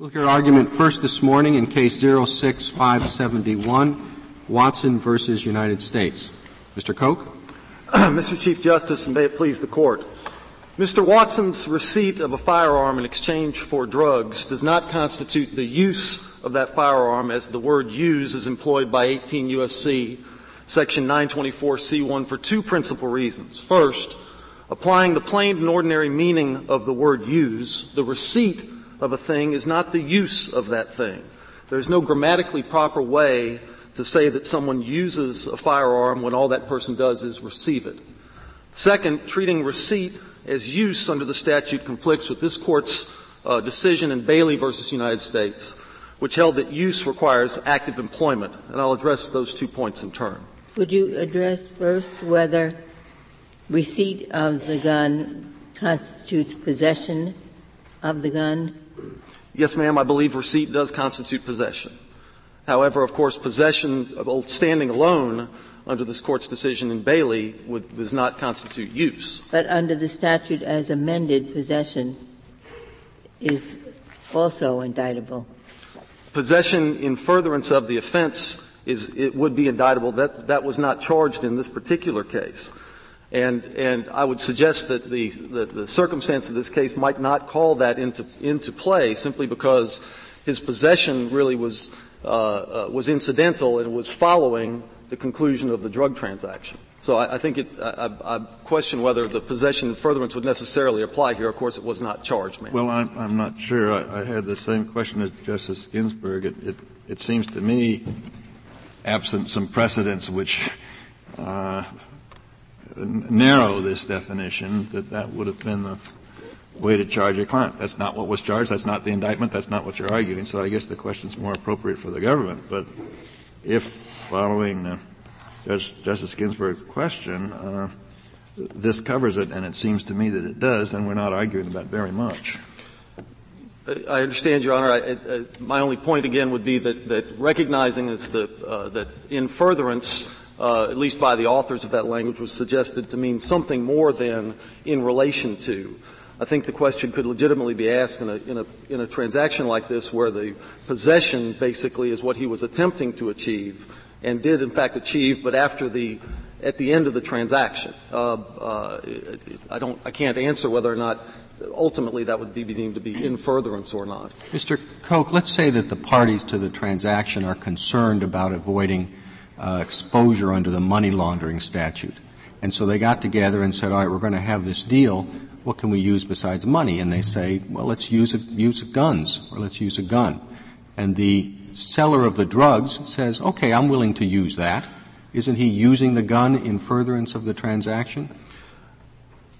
We'll hear argument first this morning in case 06571, Watson versus United States. Mr. Koch? Mr. Chief Justice, and may it please the court. Mr. Watson's receipt of a firearm in exchange for drugs does not constitute the use of that firearm as the word use is employed by 18 U.S.C. section 924C1 for two principal reasons. First, applying the plain and ordinary meaning of the word use, the receipt of a thing is not the use of that thing. There's no grammatically proper way to say that someone uses a firearm when all that person does is receive it. Second, treating receipt as use under the statute conflicts with this court's uh, decision in Bailey versus United States, which held that use requires active employment. And I'll address those two points in turn. Would you address first whether receipt of the gun constitutes possession of the gun? Yes, ma'am. I believe receipt does constitute possession. However, of course, possession standing alone under this court's decision in Bailey would, does not constitute use. But under the statute as amended, possession is also indictable. Possession in furtherance of the offense is it would be indictable. That that was not charged in this particular case. And, and I would suggest that the, the, the circumstance of this case might not call that into, into play simply because his possession really was, uh, uh, was incidental and was following the conclusion of the drug transaction. So I, I think it, I, I, question whether the possession furtherance would necessarily apply here. Of course, it was not charged, ma'am. Well, I'm, I'm not sure. I, I, had the same question as Justice Ginsburg. It, it, it seems to me, absent some precedents which uh, narrow this definition, that that would have been the way to charge a crime. That's not what was charged. That's not the indictment. That's not what you're arguing. So I guess the question is more appropriate for the government. But if, following Judge, Justice Ginsburg's question, uh, this covers it, and it seems to me that it does, then we're not arguing about very much. I understand, Your Honor. My only point again would be that, that recognizing the, uh, that in furtherance uh, at least by the authors of that language, was suggested to mean something more than in relation to. I think the question could legitimately be asked in a, in a, in a transaction like this where the possession basically is what he was attempting to achieve and did in fact achieve, but after the, at the end of the transaction. Uh, uh, I don't, I can't answer whether or not ultimately that would be deemed to be in furtherance or not. Mr. Koch, let's say that the parties to the transaction are concerned about avoiding uh, exposure under the money laundering statute. And so they got together and said, all right, we're going to have this deal. What can we use besides money? And they say, well, let's use, a, use guns or let's use a gun. And the seller of the drugs says, okay, I'm willing to use that. Isn't he using the gun in furtherance of the transaction?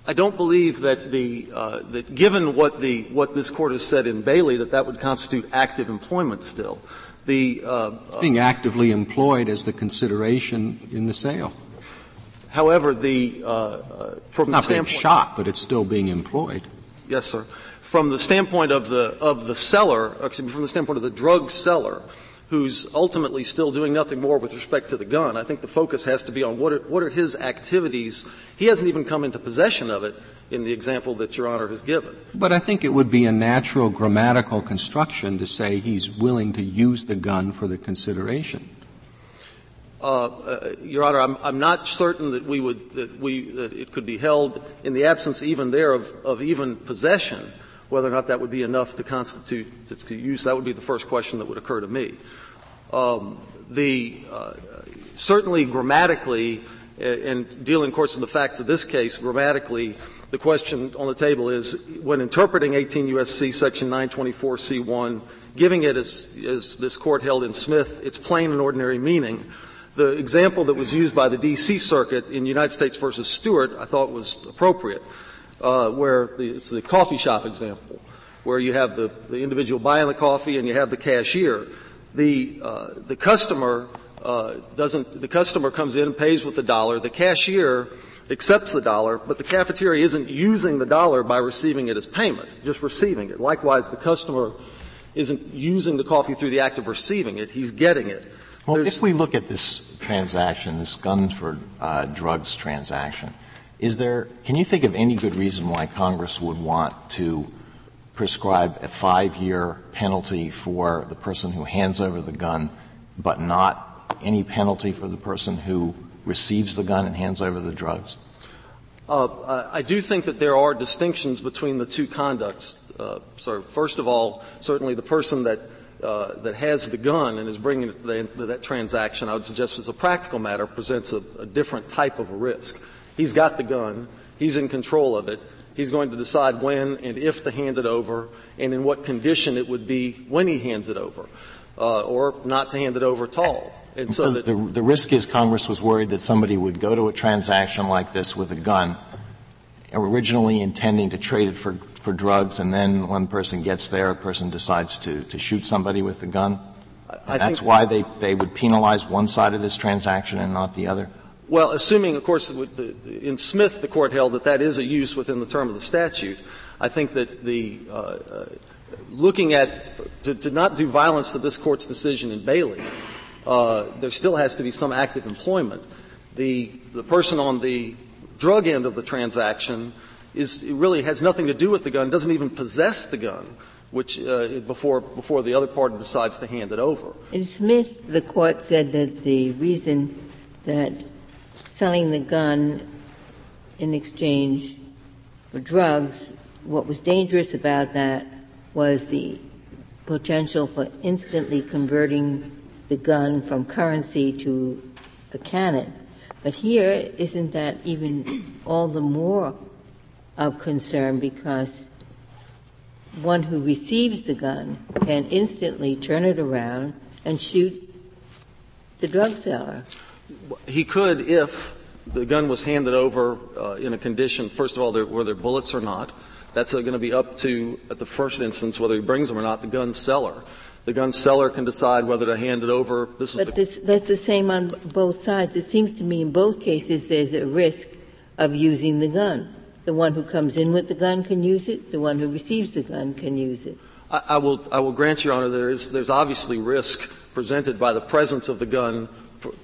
I don't believe that the uh, that given what the what this court has said in Bailey that that would constitute active employment still the uh, being actively employed as the consideration in the sale. However, the uh, uh, from not the being shot, but it's still being employed. Yes, sir. From the standpoint of the of the seller, excuse me, from the standpoint of the drug seller, who's ultimately still doing nothing more with respect to the gun. I think the focus has to be on what are, what are his activities. He hasn't even come into possession of it in the example that Your Honor has given. But I think it would be a natural grammatical construction to say he's willing to use the gun for the consideration. Uh, uh, Your Honor, I'm, I'm, not certain that we would that we that it could be held in the absence even there of, of even possession whether or not that would be enough to constitute to, to use, that would be the first question that would occur to me. Um, the uh, certainly grammatically, uh, and dealing, of course, in the facts of this case, grammatically, the question on the table is when interpreting 18 U.S.C. section 924C1, giving it as, as this court held in Smith its plain and ordinary meaning. The example that was used by the D.C. Circuit in United States versus Stewart, I thought was appropriate uh, where the, it's the coffee shop example, where you have the, the individual buying the coffee and you have the cashier. The, uh, the customer uh, doesn't, the customer comes in and pays with the dollar. The cashier accepts the dollar, but the cafeteria isn't using the dollar by receiving it as payment, just receiving it. Likewise, the customer isn't using the coffee through the act of receiving it, he's getting it. Well, There's if we look at this transaction, this guns for uh, drugs transaction, is there, can you think of any good reason why Congress would want to prescribe a five-year penalty for the person who hands over the gun, but not any penalty for the person who receives the gun and hands over the drugs? Uh, I do think that there are distinctions between the two conducts. Uh, so, first of all, certainly the person that uh, that has the gun and is bringing it to, the, to, that transaction, I would suggest as a practical matter, presents a, a different type of a risk. He's got the gun. He's in control of it. He's going to decide when and if to hand it over and in what condition it would be when he hands it over, uh, or not to hand it over at all. And, and so, so the, the risk is Congress was worried that somebody would go to a transaction like this with a gun, originally intending to trade it for, for drugs, and then when the person gets there, a person decides to, to shoot somebody with the gun? that's why they, they would penalize one side of this transaction and not the other? Well, assuming, of course, in Smith the court held that that is a use within the term of the statute, I think that the uh, uh, looking at to, to, not do violence to this court's decision in Bailey, uh, there still has to be some active employment. The the person on the drug end of the transaction is really has nothing to do with the gun, doesn't even possess the gun, which uh, before before the other party decides to hand it over. In Smith, the court said that the reason that selling the gun in exchange for drugs, what was dangerous about that was the potential for instantly converting the gun from currency to a cannon. But here, isn't that even all the more of concern because one who receives the gun can instantly turn it around and shoot the drug seller? He could if the gun was handed over uh, in a condition, first of all, there, were there bullets or not. That's uh, going to be up to, at the first instance, whether he brings them or not, the gun seller. The gun seller can decide whether to hand it over. This but this, that's the same on both sides. It seems to me in both cases there's a risk of using the gun. The one who comes in with the gun can use it. The one who receives the gun can use it. I, I will, I will grant, Your Honor, there is, there's obviously risk presented by the presence of the gun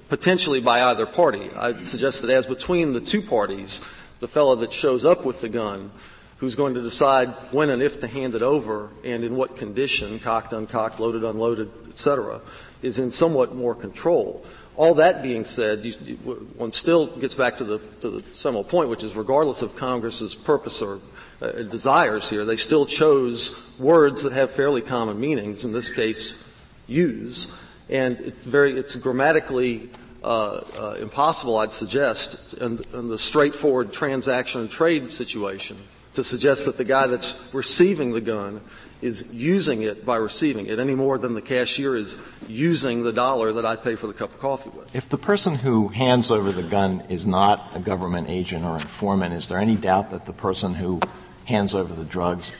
potentially by either party. I suggest that as between the two parties, the fellow that shows up with the gun, who's going to decide when and if to hand it over and in what condition, cocked, uncocked, loaded, unloaded, etc., is in somewhat more control. All that being said, you, one still gets back to the, to the seminal point, which is regardless of Congress's purpose or uh, desires here, they still chose words that have fairly common meanings, in this case, use, and it's very, it's grammatically uh, uh, impossible, I'd suggest, in, in, the straightforward transaction and trade situation, to suggest that the guy that's receiving the gun is using it by receiving it any more than the cashier is using the dollar that I pay for the cup of coffee with. If the person who hands over the gun is not a government agent or informant, is there any doubt that the person who hands over the drugs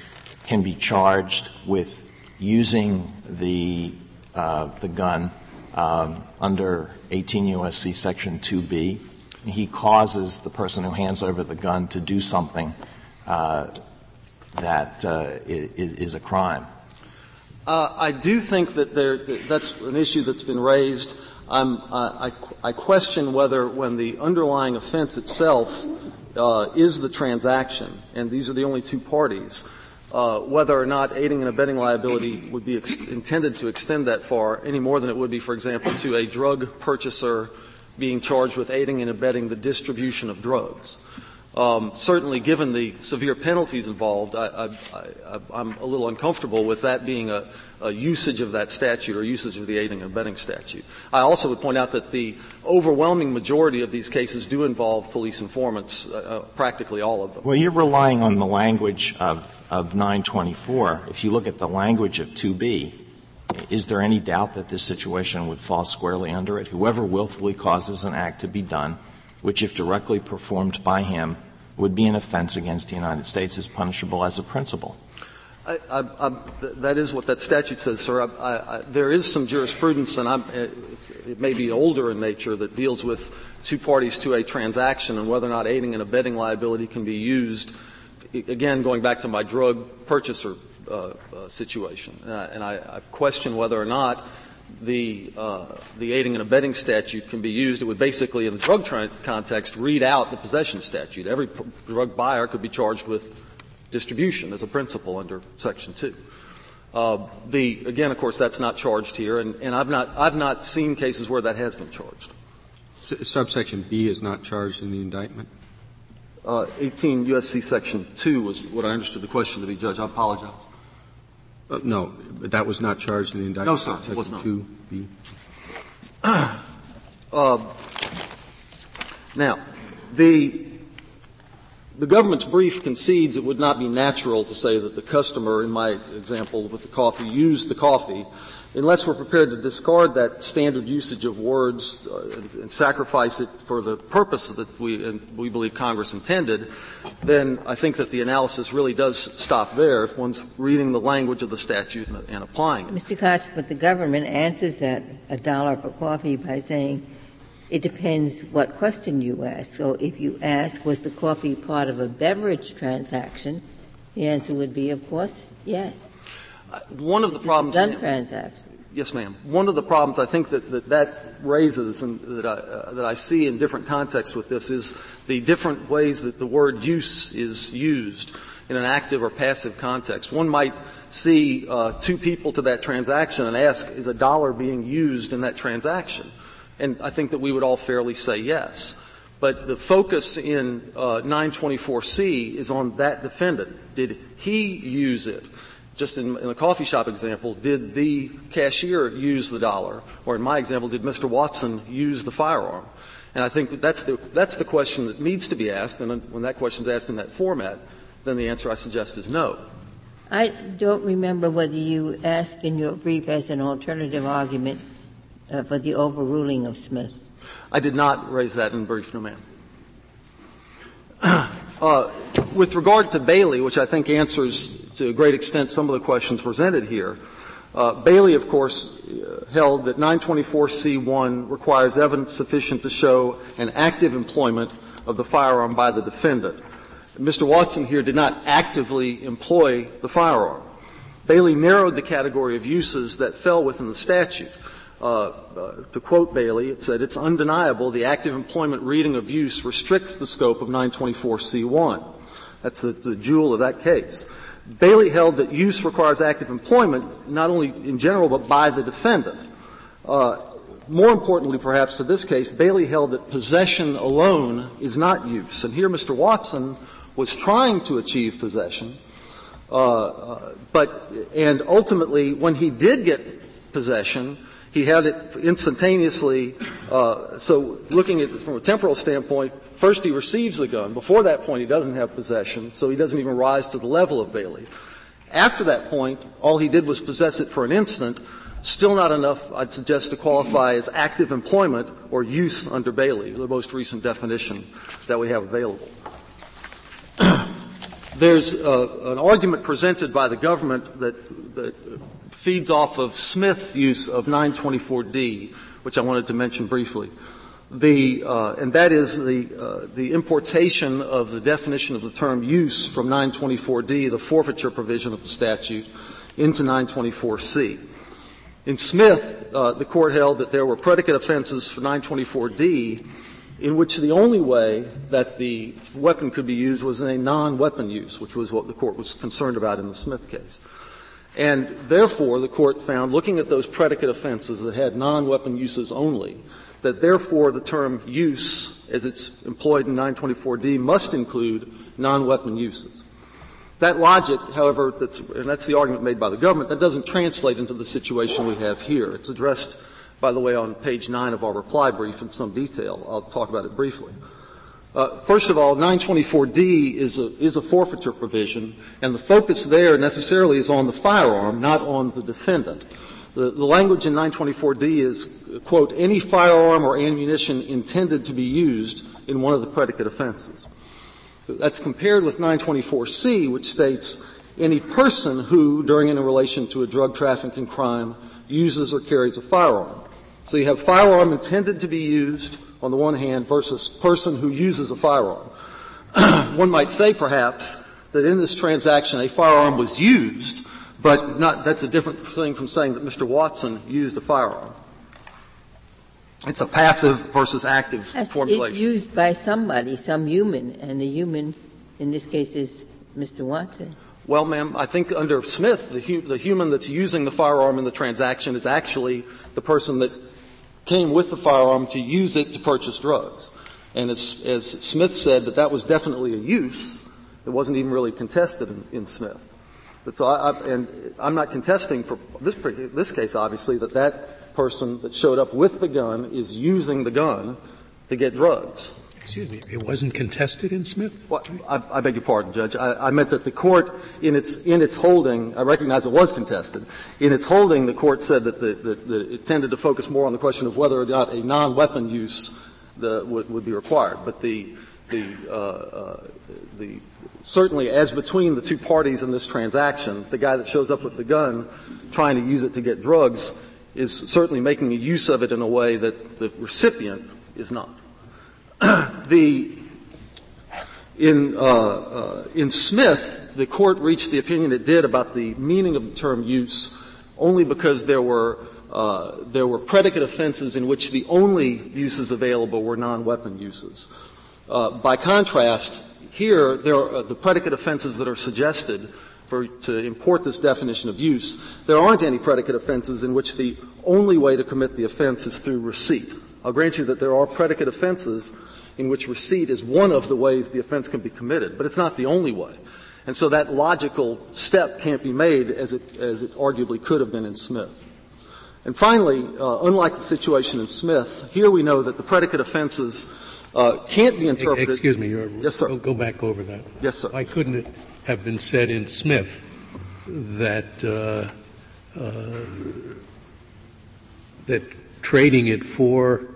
can be charged with using the the gun um, under 18 U.S.C. Section 2B. He causes the person who hands over the gun to do something uh, that uh, is, a crime. Uh, I do think that there, that's an issue that's been raised. Uh, I, question whether, when the underlying offense itself uh, is the transaction, and these are the only two parties, uh, whether or not aiding and abetting liability would be ex- intended to extend that far any more than it would be, for example, to a drug purchaser being charged with aiding and abetting the distribution of drugs. Um, certainly, given the severe penalties involved, I, am a little uncomfortable with that being a, a, usage of that statute or usage of the aiding and abetting statute. I also would point out that the overwhelming majority of these cases do involve police informants, uh, uh practically all of them. Well, you're relying on the language of, of 924. If you look at the language of 2B, is there any doubt that this situation would fall squarely under it? Whoever willfully causes an act to be done, which if directly performed by him would be an offense against the United States is punishable as a principal. I, I, that is what that statute says, sir. there is some jurisprudence, and it may be older in nature, that deals with two parties to a transaction and whether or not aiding and abetting liability can be used. Again, going back to my drug purchaser uh, uh, situation, uh, and I, I question whether or not the, uh, the aiding and abetting statute can be used, it would basically, in the drug context, read out the possession statute. Every p- drug buyer could be charged with distribution as a principal under Section 2. Uh, the, again, of course, that's not charged here, and, and I've, not, I've not seen cases where that has been charged. Subsection B is not charged in the indictment? Uh, 18 U.S.C. Section 2 was what I understood the question to be, Judge. I apologize. Uh, no, but that was not charged in the indictment? No, sir, it was not. 2B? Uh, now, the the government's brief concedes it would not be natural to say that the customer, in my example with the coffee, used the coffee unless we're prepared to discard that standard usage of words uh, and, and, sacrifice it for the purpose that we, we believe Congress intended, then I think that the analysis really does stop there if one's reading the language of the statute and, and applying it. Mr. Koch, but the government answers that a dollar for coffee by saying it depends what question you ask. So if you ask, was the coffee part of a beverage transaction, the answer would be, of course, yes. One of the problems. Gun transaction. Yes, ma'am. One of the problems I think that that, that raises and that I, uh, that I see in different contexts with this is the different ways that the word use is used in an active or passive context. One might see uh, two people to that transaction and ask, is a dollar being used in that transaction? And I think that we would all fairly say yes. But the focus in uh, 924C is on that defendant. Did he use it? Just in, in, the coffee shop example, did the cashier use the dollar? Or in my example, did Mr. Watson use the firearm? And I think that's the, that's the question that needs to be asked. And when that question is asked in that format, then the answer I suggest is no. I don't remember whether you asked in your brief as an alternative argument uh, for the overruling of Smith? I did not raise that in brief, no ma'am. Uh, with regard to Bailey, which I think answers to a great extent some of the questions presented here, uh, Bailey, of course, uh, held that 924C1 requires evidence sufficient to show an active employment of the firearm by the defendant. Mr. Watson here did not actively employ the firearm. Bailey narrowed the category of uses that fell within the statute. Uh, uh, to quote Bailey, it said, it's undeniable the active employment reading of use restricts the scope of 924C1. That's the, the jewel of that case. Bailey held that use requires active employment, not only in general, but by the defendant. Uh, more importantly, perhaps, to this case, Bailey held that possession alone is not use. And here Mr. Watson was trying to achieve possession, uh, but, and ultimately, when he did get possession, he had it instantaneously. Uh, so looking at it from a temporal standpoint, first he receives the gun. Before that point, he doesn't have possession, so he doesn't even rise to the level of Bailey. After that point, all he did was possess it for an instant. Still not enough, I'd suggest, to qualify as active employment or use under Bailey, the most recent definition that we have available. There's uh, an argument presented by the government that, that feeds off of Smith's use of 924D, which I wanted to mention briefly. The, uh, and that is the, uh, the importation of the definition of the term use from 924D, the forfeiture provision of the statute, into 924C. In Smith, uh, the court held that there were predicate offenses for 924D in which the only way that the weapon could be used was in a non-weapon use, which was what the court was concerned about in the Smith case. And therefore, the court found, looking at those predicate offenses that had non-weapon uses only, that therefore the term use, as it's employed in 924D, must include non-weapon uses. That logic, however, that's, and that's the argument made by the government, that doesn't translate into the situation we have here. It's addressed, by the way, on page 9 of our reply brief in some detail. I'll talk about it briefly. Uh, first of all, 924D is a, is a forfeiture provision, and the focus there necessarily is on the firearm, not on the defendant. The, the language in 924D is, quote, any firearm or ammunition intended to be used in one of the predicate offenses. That's compared with 924C, which states any person who, during in relation to a drug trafficking crime, uses or carries a firearm. So you have firearm intended to be used, on the one hand versus person who uses a firearm. one might say perhaps that in this transaction a firearm was used, but not, that's a different thing from saying that Mr. Watson used a firearm. It's a passive versus active formulation. It's used by somebody, some human, and the human in this case is Mr. Watson. Well, ma'am, I think under Smith, the, hu- the human that's using the firearm in the transaction is actually the person that came with the firearm to use it to purchase drugs. And as, as Smith said, that that was definitely a use. It wasn't even really contested in, in Smith. But so I, I, and I'm not contesting for this, this case, obviously, that that person that showed up with the gun is using the gun to get drugs. Excuse me, it wasn't contested in Smith? Well, I, I, beg your pardon, Judge. I, I, meant that the court, in its, in its holding, I recognize it was contested. In its holding, the court said that, the, that, that it tended to focus more on the question of whether or not a non-weapon use the, would, would, be required. But the, the, uh, uh, the, certainly as between the two parties in this transaction, the guy that shows up with the gun trying to use it to get drugs is certainly making a use of it in a way that the recipient is not. the in uh, uh, in Smith, the court reached the opinion it did about the meaning of the term use only because there were uh, there were predicate offenses in which the only uses available were non-weapon uses. Uh, by contrast, here there are uh, the predicate offenses that are suggested for, to import this definition of use. There aren't any predicate offenses in which the only way to commit the offense is through receipt. I'll grant you that there are predicate offenses in which receipt is one of the ways the offense can be committed, but it's not the only way. And so that logical step can't be made as it, as it arguably could have been in Smith. And finally, uh, unlike the situation in Smith, here we know that the predicate offenses uh, can't be interpreted. Excuse me, yes, sir. Go, go, back over that. Yes, sir. Why couldn't it have been said in Smith that uh, uh that trading it for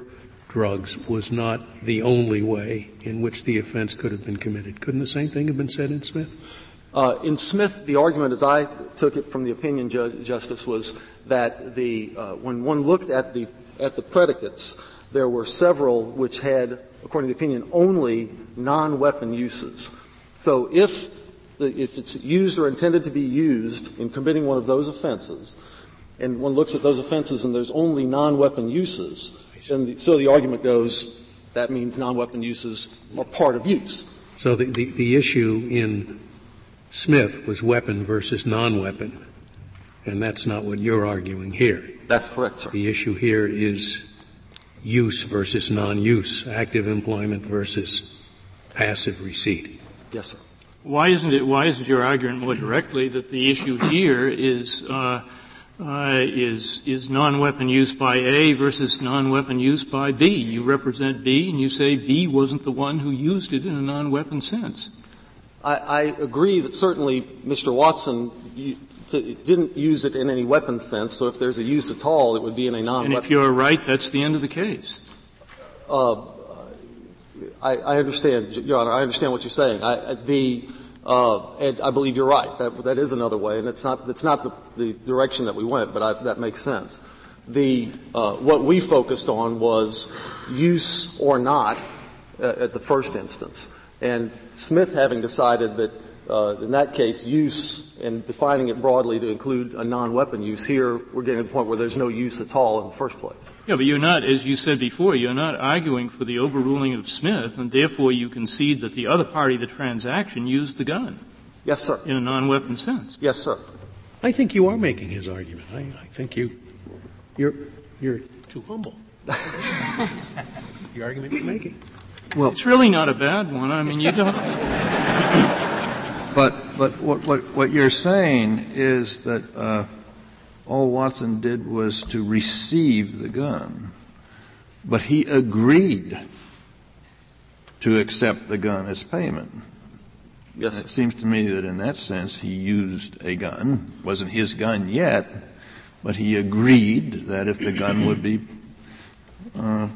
drugs was not the only way in which the offense could have been committed. Couldn't the same thing have been said in Smith? Uh, in Smith, the argument, as I took it from the opinion, Ju- Justice, was that the uh, when one looked at the at the predicates, there were several which had, according to the opinion, only non-weapon uses. So if if it's used or intended to be used in committing one of those offenses, and one looks at those offenses and there's only non-weapon uses, and the, so the argument goes that means non-weapon uses are part of use. So the, the, the issue in Smith was weapon versus non-weapon, and that's not what you're arguing here. That's correct, sir. The issue here is use versus non-use, active employment versus passive receipt. Yes, sir. Why isn't it? Why isn't your argument more directly that the issue here is uh, uh, is is non-weapon use by A versus non-weapon use by B. You represent B, and you say B wasn't the one who used it in a non-weapon sense. I, I agree that certainly Mr. Watson didn't use it in any weapon sense. So if there's a use at all, it would be in a non-weapon. And if you're right, that's the end of the case. Uh, I, I, understand, Your Honor. I understand what you're saying. I, the uh, and I believe you're right. That, that is another way, and it's not, it's not the, the direction that we went, but I, that makes sense. The, uh, what we focused on was use or not uh, at the first instance. And Smith having decided that uh, in that case, use and defining it broadly to include a non-weapon use. Here, we're getting to the point where there's no use at all in the first place. Yeah, but you're not, as you said before, you're not arguing for the overruling of Smith, and therefore you concede that the other party of the transaction used the gun. Yes, sir. In a non-weapon sense. Yes, sir. I think you are making his argument. I, I think you, you're, you're too humble. the argument you're making. Well, it's really not a bad one. I mean, you don't. But, but what, what, what you're saying is that uh, all Watson did was to receive the gun, but he agreed to accept the gun as payment. Yes. It seems to me that in that sense he used a gun. It wasn't his gun yet, but he agreed that if the gun would be uh,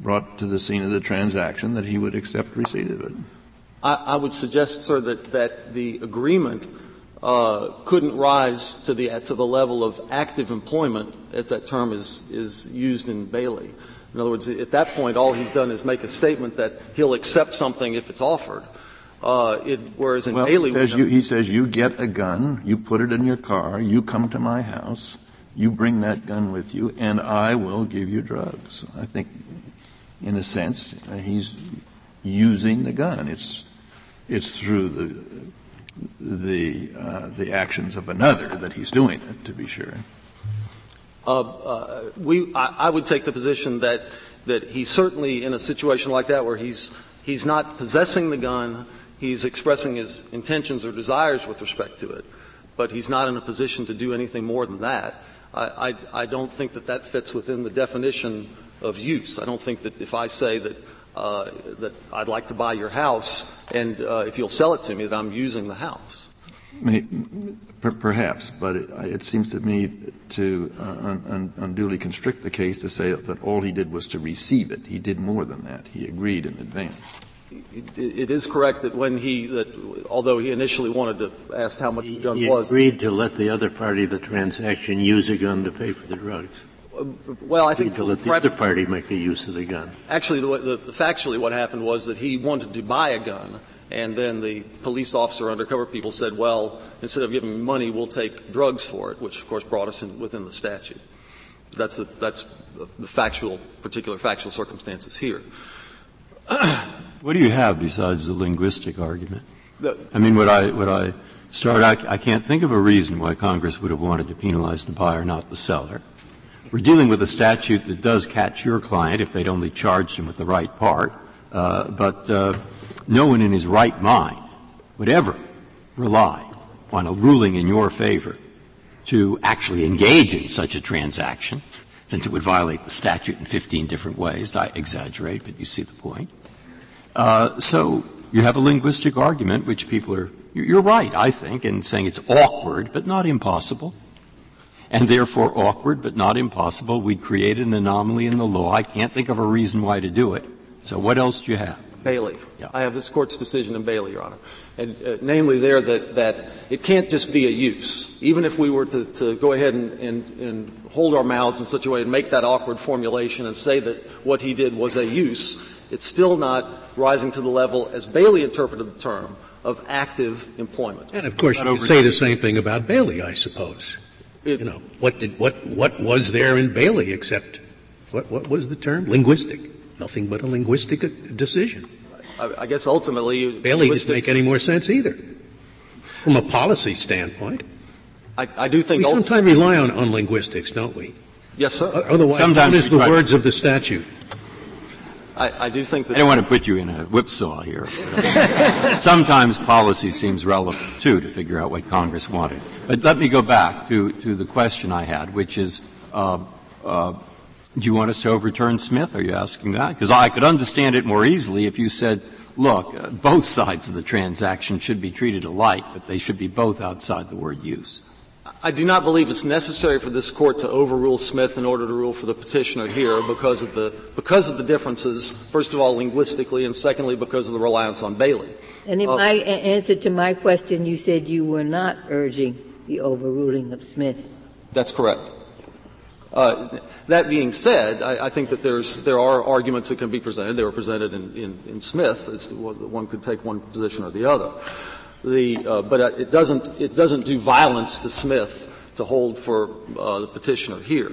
brought to the scene of the transaction, that he would accept receipt of it. I, I would suggest, sir, that, that the agreement uh, couldn't rise to the to the level of active employment, as that term is is used in Bailey. In other words, at that point, all he's done is make a statement that he'll accept something if it's offered. Uh, it, whereas in well, Bailey, he says, you, he says you get a gun, you put it in your car, you come to my house, you bring that gun with you, and I will give you drugs. I think, in a sense, he's using the gun. It's it's through the the uh, the actions of another that he's doing it. To be sure. Uh, uh, we, I, I, would take the position that that he's certainly in a situation like that where he's he's not possessing the gun, he's expressing his intentions or desires with respect to it, but he's not in a position to do anything more than that. I, I, I don't think that that fits within the definition of use. I don't think that if I say that uh, that I'd like to buy your house, and uh, if you'll sell it to me, that I'm using the house. Perhaps, but it, it, seems to me to uh, un, un, unduly constrict the case to say that all he did was to receive it. He did more than that. He agreed in advance. it is correct that when he that although he initially wanted to ask how much the gun he was, agreed to let the other party of the transaction use a gun to pay for the drugs. Well, I think to let the other party make a use of the gun. Actually, the, the, factually, what happened was that he wanted to buy a gun, and then the police officer, undercover people, said, "Well, instead of giving me money, we'll take drugs for it," which, of course, brought us in, within the statute. That's the, that's the factual, particular factual circumstances here. what do you have besides the linguistic argument? The, I mean, what I, what I start, I, I can't think of a reason why Congress would have wanted to penalize the buyer, not the seller. We're dealing with a statute that does catch your client if they'd only charged him with the right part, uh, but uh, no one in his right mind would ever rely on a ruling in your favor to actually engage in such a transaction, since it would violate the statute in 15 different ways. I exaggerate, but you see the point. Uh, so you have a linguistic argument, which people are. You're right, I think, in saying it's awkward, but not impossible and therefore awkward but not impossible. We'd create an anomaly in the law. I can't think of a reason why to do it. So what else do you have? Bailey. Yeah. I have this court's decision in Bailey, Your Honor. And uh, namely there that, that it can't just be a use. Even if we were to, to go ahead and, and, and hold our mouths in such a way and make that awkward formulation and say that what he did was a use, it's still not rising to the level, as Bailey interpreted the term, of active employment. And of course, you could say the same thing about Bailey, I suppose. It, you know, what did what what was there in Bailey except what what was the term? Linguistic. Nothing but a linguistic decision. I, I guess ultimately Bailey doesn't make any more sense either, from a policy standpoint. I, I do think we sometimes rely on, on linguistics, don't we? Yes, sir. Otherwise, sometimes is the words of the statute. I, I, do think that. I don't want to put you in a whipsaw here. sometimes policy seems relevant too to figure out what Congress wanted. But let me go back to, to the question I had, which is, uh, uh, do you want us to overturn Smith? Are you asking that? Because I could understand it more easily if you said, look, uh, both sides of the transaction should be treated alike, but they should be both outside the word use. I do not believe it's necessary for this court to overrule Smith in order to rule for the petitioner here because of the, because of the differences, first of all, linguistically, and secondly, because of the reliance on Bailey. And in uh, my answer to my question, you said you were not urging the overruling of Smith. That's correct. Uh, that being said, I, I, think that there's, there are arguments that can be presented. They were presented in, in, in Smith. It's, one could take one position or the other. The, uh, but uh, it doesn't, it doesn't do violence to Smith to hold for uh, the petitioner here.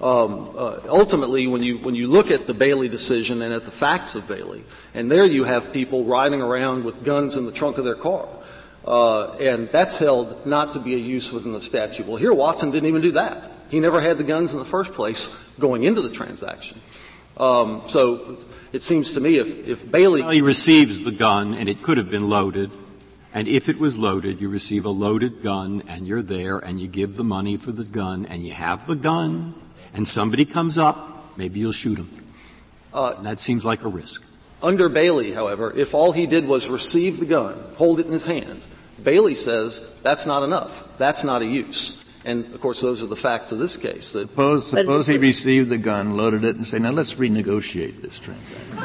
Um, uh, ultimately, when you when you look at the Bailey decision and at the facts of Bailey, and there you have people riding around with guns in the trunk of their car, uh, and that's held not to be a use within the statute. Well, here Watson didn't even do that. He never had the guns in the first place going into the transaction. Um, so it seems to me if, if Bailey well, he receives the gun and it could have been loaded and if it was loaded, you receive a loaded gun and you're there and you give the money for the gun and you have the gun and somebody comes up, maybe you'll shoot him. Uh, that seems like a risk. Under Bailey, however, if all he did was receive the gun, hold it in his hand, Bailey says that's not enough. That's not a use. And of course, those are the facts of this case. That suppose suppose he received the gun, loaded it, and say, "Now let's renegotiate this transaction."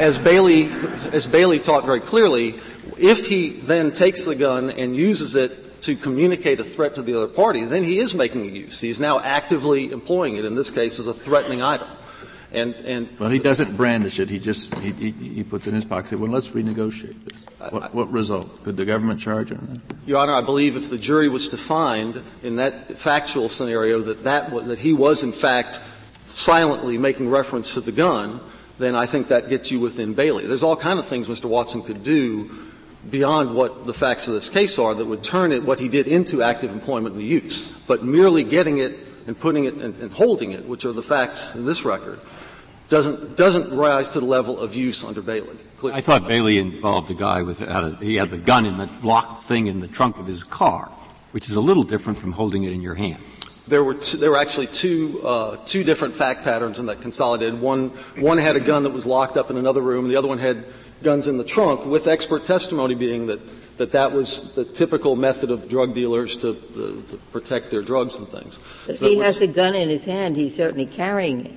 As Bailey, as Bailey taught very clearly, if he then takes the gun and uses it to communicate a threat to the other party, then he is making a use. He's now actively employing it, in this case, as a threatening item. And, and well, he doesn't brandish it. He just he, he, he puts it in his pocket. Well, let's renegotiate this. What, what, result? Could the government charge on that? Your Honor, I believe if the jury was to find in that factual scenario that that that he was in fact silently making reference to the gun, then I think that gets you within Bailey. There's all kind of things Mr. Watson could do beyond what the facts of this case are that would turn it, what he did into active employment and use. But merely getting it and putting it and, and holding it, which are the facts in this record, doesn't, doesn't rise to the level of use under Bailey. Clear. I thought Bailey involved a guy with, had a, he had the gun in the locked thing in the trunk of his car, which is a little different from holding it in your hand. There were two, there were actually two uh, two different fact patterns in that consolidated. One one had a gun that was locked up in another room, and the other one had guns in the trunk. With expert testimony being that that that was the typical method of drug dealers to, uh, to protect their drugs and things. But so if he has a gun in his hand, he's certainly carrying it.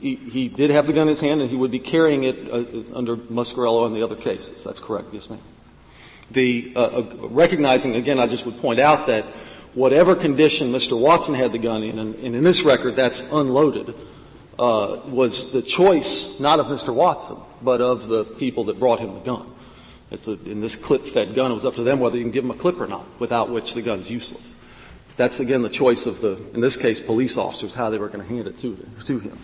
He, he, did have the gun in his hand, and he would be carrying it uh, under Muscarello and the other cases. That's correct. Yes, ma'am. The uh, uh, recognizing again, I just would point out that whatever condition Mr. Watson had the gun in, and, and in this record that's unloaded, uh, was the choice not of Mr. Watson, but of the people that brought him the gun. A, in this clip-fed gun, it was up to them whether you can give him a clip or not, without which the gun's useless. That's again the choice of the, in this case, police officers, how they were going to hand it to, to him.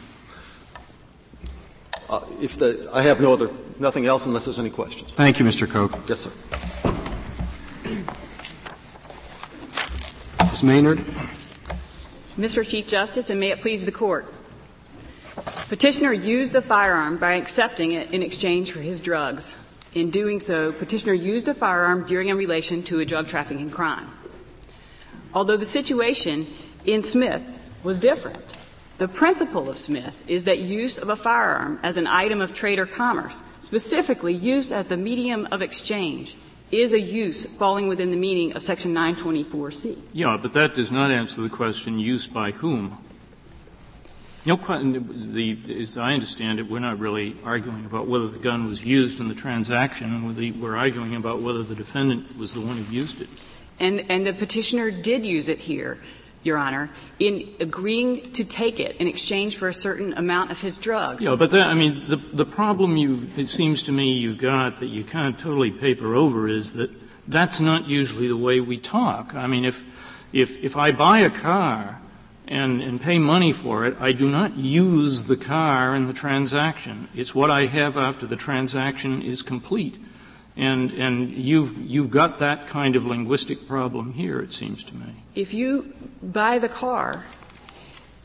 Uh, if the, I have no other, nothing else unless there's any questions. Thank you, Mr. Koch. Yes, sir. Ms. Maynard. Mr. Chief Justice, and may it please the Court. Petitioner used the firearm by accepting it in exchange for his drugs. In doing so, petitioner used a firearm during a relation to a drug trafficking crime. Although the situation in Smith was different, the principle of Smith is that use of a firearm as an item of trade or commerce, specifically use as the medium of exchange, is a use falling within the meaning of Section 924C. Yeah, but that does not answer the question use by whom. No, the, as I understand it, we're not really arguing about whether the gun was used in the transaction. We're arguing about whether the defendant was the one who used it. And, and the petitioner did use it here. Your Honor, in agreeing to take it in exchange for a certain amount of his drugs. Yeah, but that, I mean, the, the problem you, it seems to me you've got that you can't totally paper over is that that's not usually the way we talk. I mean, if, if, if I buy a car and, and pay money for it, I do not use the car in the transaction. It's what I have after the transaction is complete. And, and you've, you've got that kind of linguistic problem here, it seems to me. If you buy the car,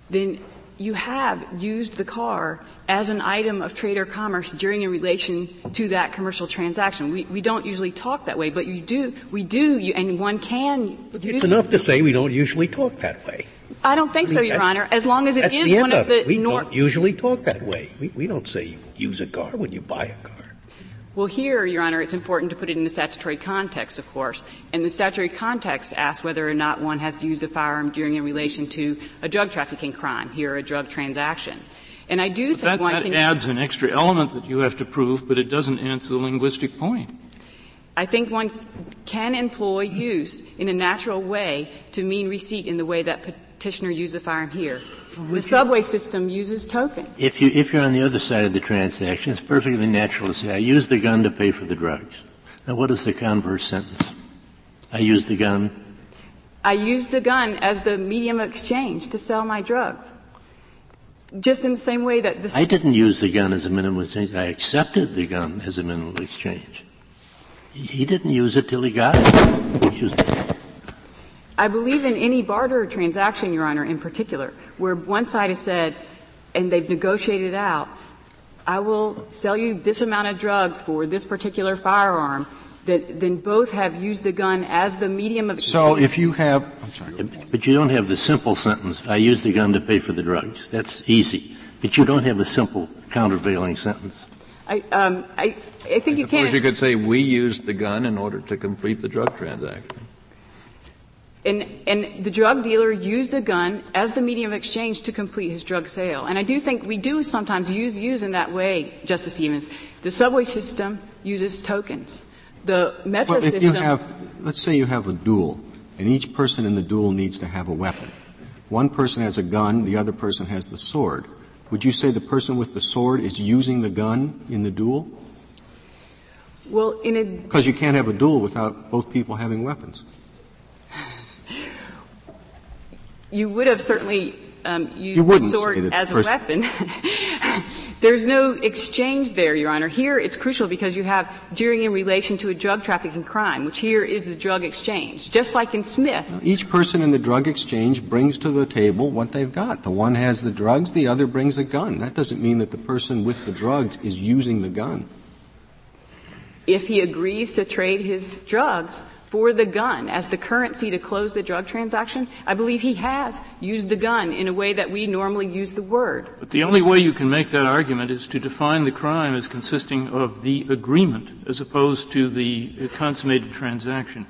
then you have used the car as an item of trade or commerce during in relation to that commercial transaction. We, we don't usually talk that way, but you do, we do, you, and one can. It's enough to say we don't usually talk that way. I don't think I mean, so, Your Honor. As long as it is one of, of the we nor- don't usually talk that way. We, we don't say use a car when you buy a car. Well, here, Your Honor, it's important to put it in the statutory context, of course. And the statutory context asks whether or not one has used a firearm during in relation to a drug trafficking crime, here a drug transaction. And I do but think that, one that can. adds an extra element that you have to prove, but it doesn't answer the linguistic point. I think one can employ use in a natural way to mean receipt in the way that petitioner used the firearm here. The subway system uses tokens. If, you, if you're on the other side of the transaction, it's perfectly natural to say, I used the gun to pay for the drugs. Now, what is the converse sentence? I used the gun. I used the gun as the medium of exchange to sell my drugs. Just in the same way that this. I didn't use the gun as a minimum of exchange. I accepted the gun as a minimum of exchange. He didn't use it till he got it. I believe in any barter transaction, Your Honor, in particular, where one side has said, and they've negotiated out, I will sell you this amount of drugs for this particular firearm, that then both have used the gun as the medium of. So if you have, I'm sorry, but you don't have the simple sentence. I used the gun to pay for the drugs. That's easy, but you don't have a simple countervailing sentence. I, um, I, I think I you can. Of course you could say we used the gun in order to complete the drug transaction. And, and the drug dealer used the gun as the medium of exchange to complete his drug sale. And I do think we do sometimes use use in that way, Justice Stevens. The subway system uses tokens. The metro well, if system. You have, let's say you have a duel, and each person in the duel needs to have a weapon. One person has a gun, the other person has the sword. Would you say the person with the sword is using the gun in the duel? Well, in a because you can't have a duel without both people having weapons you would have certainly um, used the sword as a weapon. There's no exchange there, Your Honor. Here it's crucial because you have during in relation to a drug trafficking crime, which here is the drug exchange. Just like in Smith. Each person in the drug exchange brings to the table what they've got. The one has the drugs, the other brings a gun. That doesn't mean that the person with the drugs is using the gun. If he agrees to trade his drugs, for the gun as the currency to close the drug transaction, I believe he has used the gun in a way that we normally use the word. But the only way you can make that argument is to define the crime as consisting of the agreement as opposed to the consummated transaction.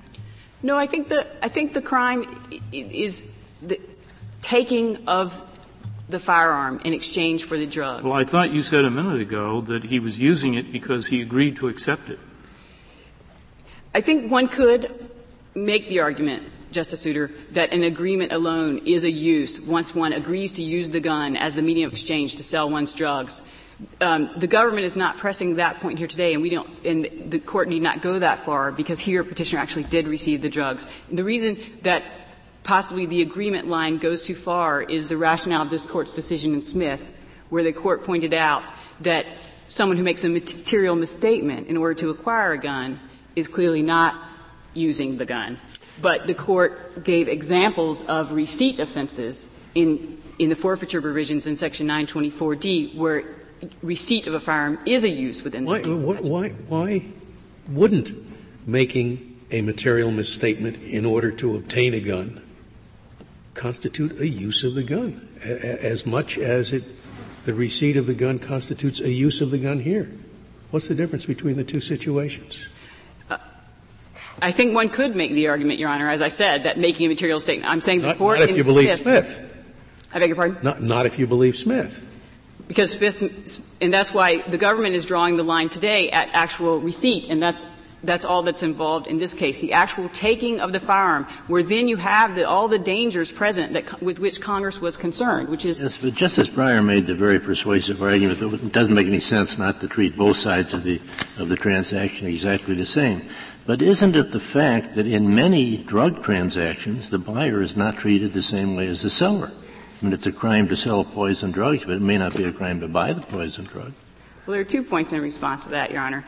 No, I think the, I think the crime is the taking of the firearm in exchange for the drug. Well, I thought you said a minute ago that he was using it because he agreed to accept it. I think one could make the argument, Justice Souter, that an agreement alone is a use once one agrees to use the gun as the medium of exchange to sell one's drugs. Um, the government is not pressing that point here today, and we don't, and the court need not go that far because here petitioner actually did receive the drugs. The reason that possibly the agreement line goes too far is the rationale of this court's decision in Smith, where the court pointed out that someone who makes a material misstatement in order to acquire a gun is clearly not using the gun. But the court gave examples of receipt offenses in, in the forfeiture provisions in section 924D where receipt of a firearm is a use within why, the why, why wouldn't making a material misstatement in order to obtain a gun constitute a use of the gun as much as it, the receipt of the gun constitutes a use of the gun here? What's the difference between the two situations? I think one could make the argument, Your Honor, as I said, that making a material statement. I'm saying not, the court not if you believe Smith, Smith. I beg your pardon. Not, not if you believe Smith. Because Smith, and that's why the government is drawing the line today at actual receipt, and that's that's all that's involved in this case. The actual taking of the firearm, where then you have the, all the dangers present that, with which Congress was concerned, which is. Yes, but Justice Breyer made the very persuasive argument that it doesn't make any sense not to treat both sides of the, of the transaction exactly the same. But isn't it the fact that in many drug transactions, the buyer is not treated the same way as the seller? I mean, it's a crime to sell poison drugs, but it may not be a crime to buy the poison drug. Well, there are two points in response to that, Your Honor.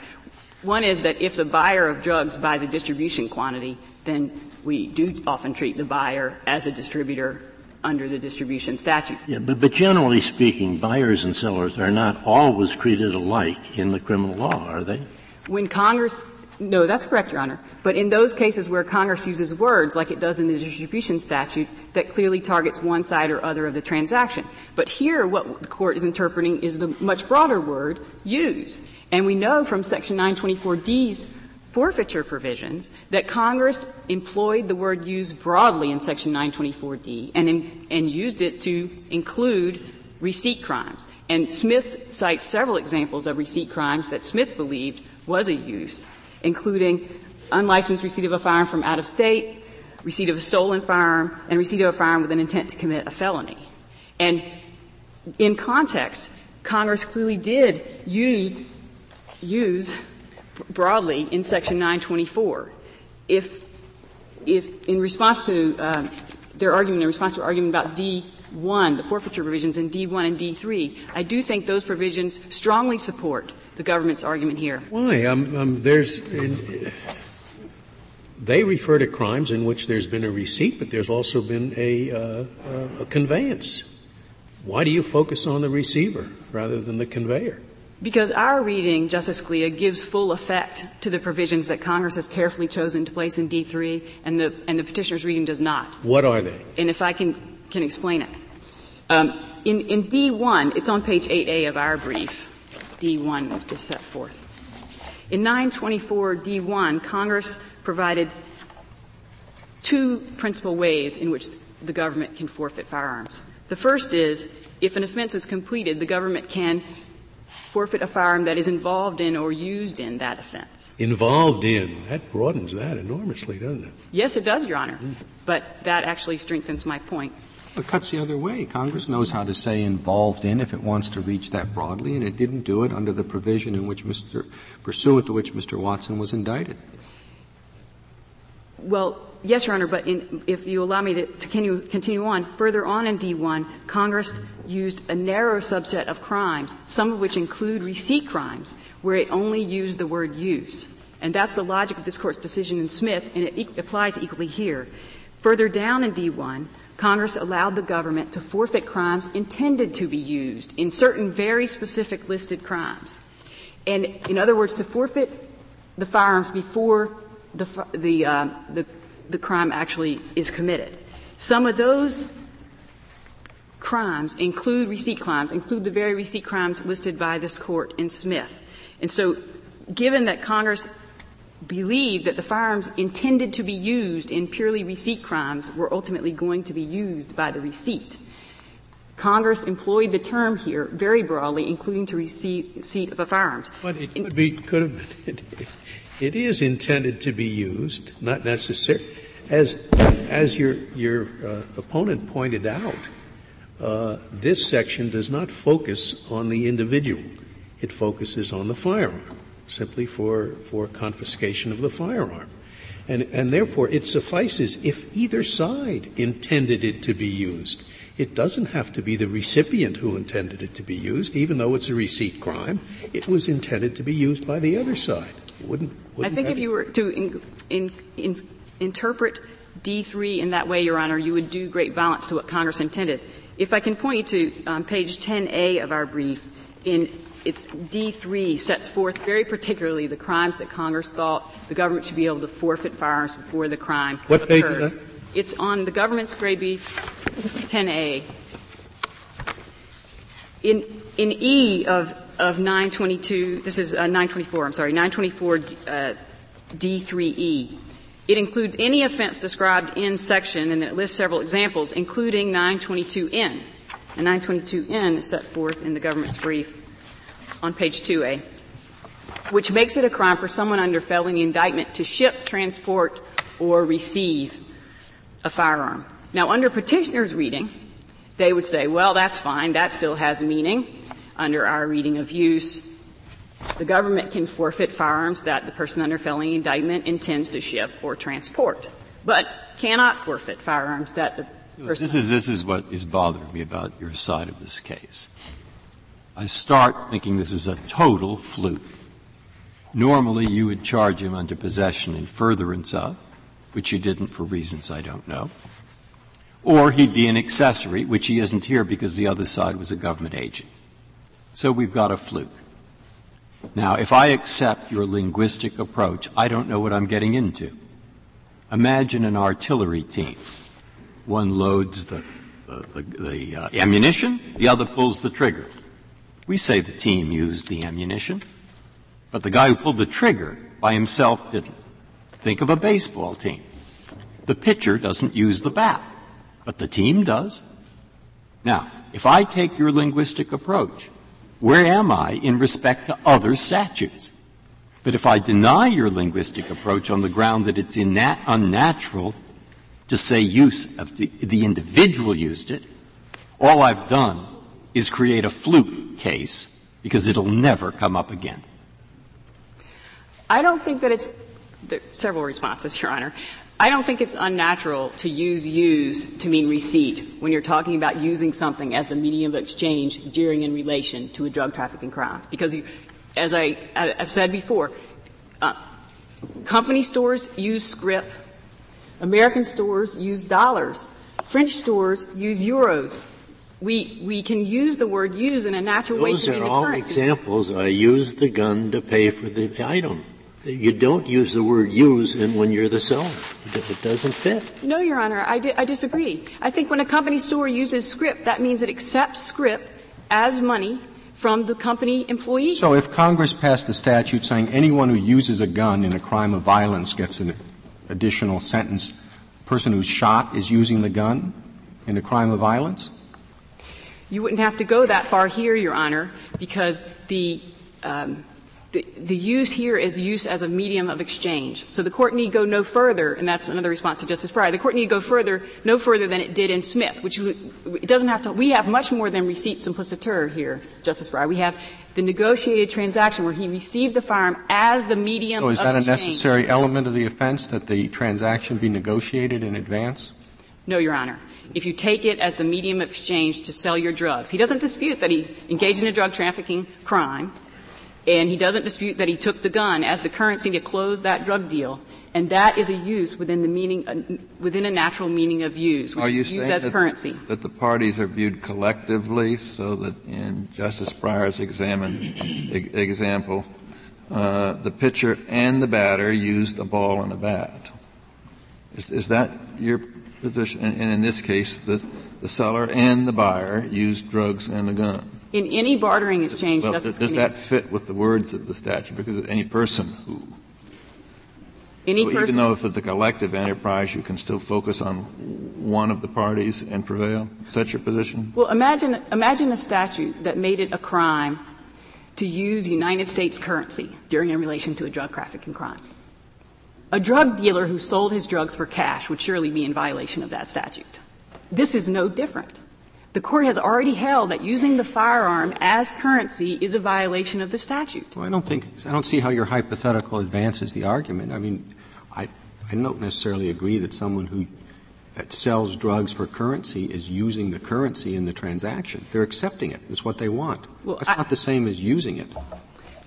One is that if the buyer of drugs buys a distribution quantity, then we do often treat the buyer as a distributor under the distribution statute. Yeah, but, but generally speaking, buyers and sellers are not always treated alike in the criminal law, are they? When Congress no, that's correct, Your Honor. But in those cases where Congress uses words, like it does in the distribution statute, that clearly targets one side or other of the transaction. But here, what the court is interpreting is the much broader word, use. And we know from Section 924D's forfeiture provisions that Congress employed the word use broadly in Section 924D and, in, and used it to include receipt crimes. And Smith cites several examples of receipt crimes that Smith believed was a use including unlicensed receipt of a firearm from out of state, receipt of a stolen firearm, and receipt of a firearm with an intent to commit a felony. And in context, Congress clearly did use, use broadly in Section 924. If, if in response to uh, their argument, in response to argument about D1, the forfeiture provisions in D1 and D3, I do think those provisions strongly support the government's argument here. Why? Um, um, there's in, they refer to crimes in which there's been a receipt, but there's also been a, uh, a conveyance. Why do you focus on the receiver rather than the conveyor? Because our reading, Justice Scalia, gives full effect to the provisions that Congress has carefully chosen to place in D3, and the, and the petitioner's reading does not. What are they? And if I can, can explain it. Um, in, in D1, it's on page 8A of our brief. D1 is set forth. In 924 D1, Congress provided two principal ways in which the government can forfeit firearms. The first is if an offense is completed, the government can forfeit a firearm that is involved in or used in that offense. Involved in. That broadens that enormously, doesn't it? Yes, it does, Your Honor. Hmm. But that actually strengthens my point. It cuts the other way. Congress knows how to say involved in if it wants to reach that broadly, and it didn't do it under the provision in which Mr. pursuant to which Mr. Watson was indicted. Well, yes, Your Honor, but in, if you allow me to, to continue, on, further on in D1, Congress used a narrow subset of crimes, some of which include receipt crimes, where it only used the word use. And that's the logic of this Court's decision in Smith, and it e- applies equally here. Further down in D1, Congress allowed the government to forfeit crimes intended to be used in certain very specific listed crimes. And in other words, to forfeit the firearms before the, the, uh, the, the crime actually is committed. Some of those crimes include receipt crimes, include the very receipt crimes listed by this court in Smith. And so, given that Congress believed that the firearms intended to be used in purely receipt crimes were ultimately going to be used by the receipt, Congress employed the term here very broadly, including to receipt, of the firearms. But it could be, could have been, it is intended to be used, not necessarily. As, as your, your uh, opponent pointed out, uh, this section does not focus on the individual. It focuses on the firearm, simply for, for confiscation of the firearm. And, and therefore, it suffices if either side intended it to be used. It doesn't have to be the recipient who intended it to be used, even though it's a receipt crime. It was intended to be used by the other side. Wouldn't, wouldn't I think if you were to in, in, in, interpret D3 in that way, Your Honor, you would do great violence to what Congress intended. If I can point you to um, page 10A of our brief, in its D3 sets forth very particularly the crimes that Congress thought the government should be able to forfeit firearms before the crime what occurs. Page is that? It's on the government's gray brief 10A. In, in E of, of 922, this is uh, 924, I'm sorry, 924 uh, D3E, it includes any offense described in section, and it lists several examples, including 922N. And 922N is set forth in the government's brief on page 2A, which makes it a crime for someone under felony indictment to ship, transport, or receive a firearm. Now, under petitioner's reading, they would say, well, that's fine, that still has meaning. Under our reading of use, the government can forfeit firearms that the person under felony indictment intends to ship or transport, but cannot forfeit firearms that the person. This is, this is what is bothering me about your side of this case. I start thinking this is a total fluke. Normally, you would charge him under possession and furtherance of, which you didn't for reasons I don't know. Or he'd be an accessory, which he isn't here because the other side was a government agent. So we've got a fluke. Now, if I accept your linguistic approach, I don't know what I'm getting into. Imagine an artillery team. One loads the, the, the uh, ammunition, the other pulls the trigger. We say the team used the ammunition, but the guy who pulled the trigger by himself didn't. Think of a baseball team. The pitcher doesn't use the bat, but the team does. Now, if I take your linguistic approach, where am I in respect to other statutes? But if I deny your linguistic approach on the ground that it's unnatural to say use of the, the individual used it, all I've done is create a fluke case because it'll never come up again. I don't think that it's there several responses, Your Honor. I don't think it's unnatural to use use to mean receipt when you're talking about using something as the medium of exchange during in relation to a drug trafficking crime. Because you, as I, have said before, uh, company stores use scrip, American stores use dollars, French stores use euros. We, we can use the word use in a natural Those way to mean the currency. Those are all examples. I use the gun to pay for the item. You don't use the word use in when you're the seller. It doesn't fit. No, Your Honor, I, di- I disagree. I think when a company store uses scrip, that means it accepts scrip as money from the company employee. So if Congress passed a statute saying anyone who uses a gun in a crime of violence gets an additional sentence, the person who's shot is using the gun in a crime of violence? You wouldn't have to go that far here, Your Honor, because the um, the, the use here is use as a medium of exchange. So the court need go no further, and that's another response to Justice Breyer. The court need go further, no further than it did in Smith, which it doesn't have to. We have much more than receipt simpliciter here, Justice Breyer. We have the negotiated transaction where he received the firearm as the medium. So is that exchange. a necessary element of the offense that the transaction be negotiated in advance? No, Your Honor. If you take it as the medium of exchange to sell your drugs, he doesn't dispute that he engaged in a drug trafficking crime. And he doesn't dispute that he took the gun as the currency to close that drug deal. And that is a use within the meaning, uh, within a natural meaning of use, which Are you is used as that, currency. That the parties are viewed collectively so that in Justice Breyer's e- example, uh, the pitcher and the batter used a ball and a bat. Is, is that your position? And, and in this case, the, the seller and the buyer used drugs and a gun. In any bartering exchange, well, Justice does Kennedy, that fit with the words of the statute? Because any person who any so person, even though if it's a collective enterprise, you can still focus on one of the parties and prevail. Is that your position? well, imagine imagine a statute that made it a crime to use United States currency during in relation to a drug trafficking crime. A drug dealer who sold his drugs for cash would surely be in violation of that statute. This is no different. The court has already held that using the firearm as currency is a violation of the statute. Well, I don't think I don't see how your hypothetical advances the argument. I mean, I I don't necessarily agree that someone who that sells drugs for currency is using the currency in the transaction. They're accepting it. It's what they want. Well, That's not the same as using it.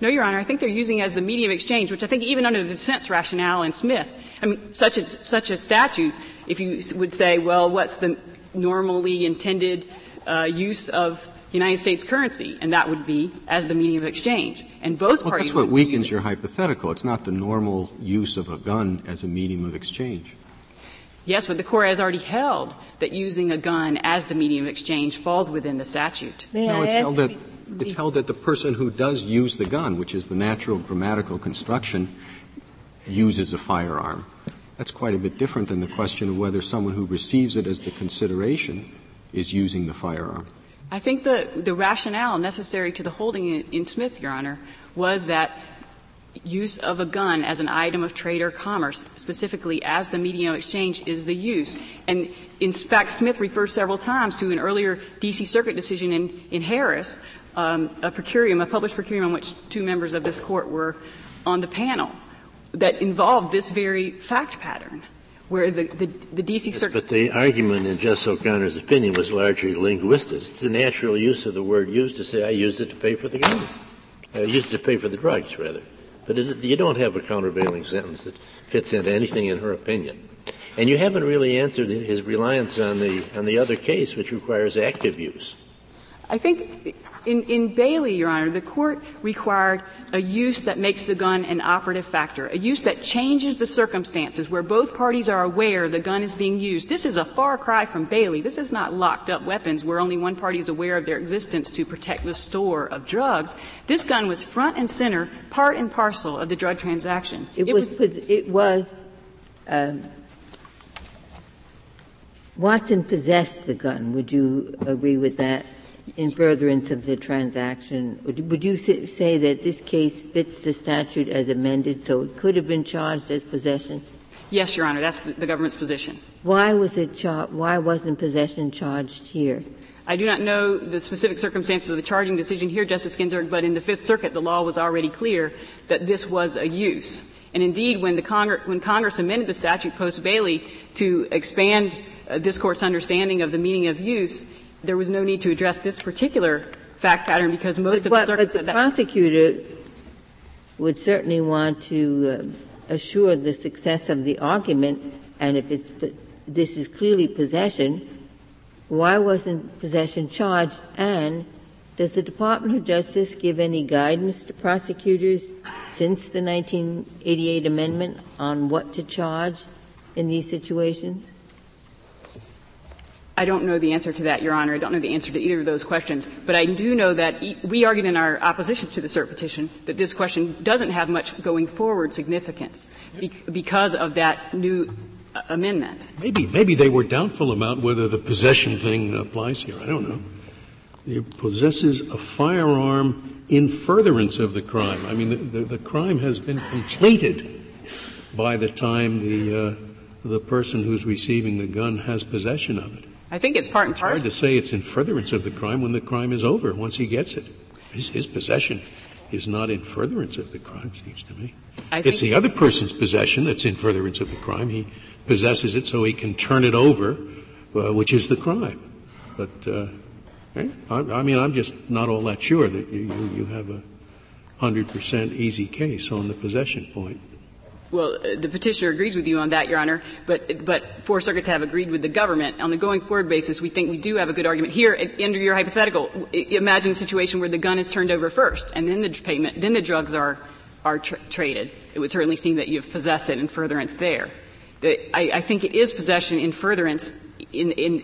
No, Your Honor. I think they're using it as the medium of exchange, which I think even under the dissent's rationale in Smith, I mean, such a, such a statute, if you would say, well, what's the normally intended uh, use of United States currency, and that would be as the medium of exchange. And both well, parties. That's what weakens your hypothetical. It's not the normal use of a gun as a medium of exchange. Yes, but the court has already held that using a gun as the medium of exchange falls within the statute. May no, I it's held that it's held that the person who does use the gun, which is the natural grammatical construction, uses a firearm. That's quite a bit different than the question of whether someone who receives it as the consideration is using the firearm. I think the, the rationale necessary to the holding in, in Smith, Your Honor, was that use of a gun as an item of trade or commerce, specifically as the medium of exchange, is the use. And in fact, Smith refers several times to an earlier D.C. Circuit decision in, in Harris, um, a per curiam, a published per curiam on which two members of this court were on the panel, that involved this very fact pattern where the, the, the D.C. Yes, Circuit. but the argument in Justice O'Connor's opinion was largely linguistic. It's the natural use of the word used to say, I used it to pay for the gun. I used it to pay for the drugs, rather. But it, you don't have a countervailing sentence that fits into anything in her opinion. And you haven't really answered his reliance on the, on the other case, which requires active use. I think in, in Bailey, Your Honor, the court required a use that makes the gun an operative factor, a use that changes the circumstances where both parties are aware the gun is being used. This is a far cry from Bailey. This is not locked up weapons where only one party is aware of their existence to protect the store of drugs. This gun was front and center, part and parcel of the drug transaction. It, it was, was, it was um, Watson possessed the gun. Would you agree with that? In furtherance of the transaction. Would you say that this case fits the statute as amended, so it could have been charged as possession? Yes, Your Honor. That's the, government's position. Why was it char- Why wasn't possession charged here? I do not know the specific circumstances of the charging decision here, Justice Ginsburg, but in the Fifth Circuit, the law was already clear that this was a use. And indeed, when, Congre- when Congress amended the statute post Bailey to expand uh, this Court's understanding of the meaning of use, there was no need to address this particular fact pattern because most but, of the circuits but the prosecutor would certainly want to uh, assure the success of the argument, and if it's this is clearly possession, why wasn't possession charged? And does the Department of Justice give any guidance to prosecutors since the 1988 amendment on what to charge in these situations? I don't know the answer to that, Your Honor. I don't know the answer to either of those questions. But I do know that we argued in our opposition to the cert petition that this question doesn't have much going forward significance because of that new uh, amendment. Maybe, maybe they were doubtful about whether the possession thing applies here. I don't know. It possesses a firearm in furtherance of the crime. I mean, the, the, the crime has been completed by the time the, uh, the person who's receiving the gun has possession of it. I think it's part and parcel. it's hard to say it's in furtherance of the crime when the crime is over, once he gets it. His, his possession is not in furtherance of the crime, seems to me. it's the other person's possession that's in furtherance of the crime. He possesses it so he can turn it over, uh, which is the crime. But, uh, eh, I, I, mean, I'm just not all that sure that you, you, you have a hundred percent easy case on the possession point. Well, uh, the petitioner agrees with you on that, Your Honor, but, but four circuits have agreed with the government. On the going forward basis, we think we do have a good argument. Here, under your hypothetical, imagine a situation where the gun is turned over first, and then the payment, then the drugs are, are tra- traded. It would certainly seem that you've possessed it in furtherance there. The, I, I, think it is possession in furtherance in, in,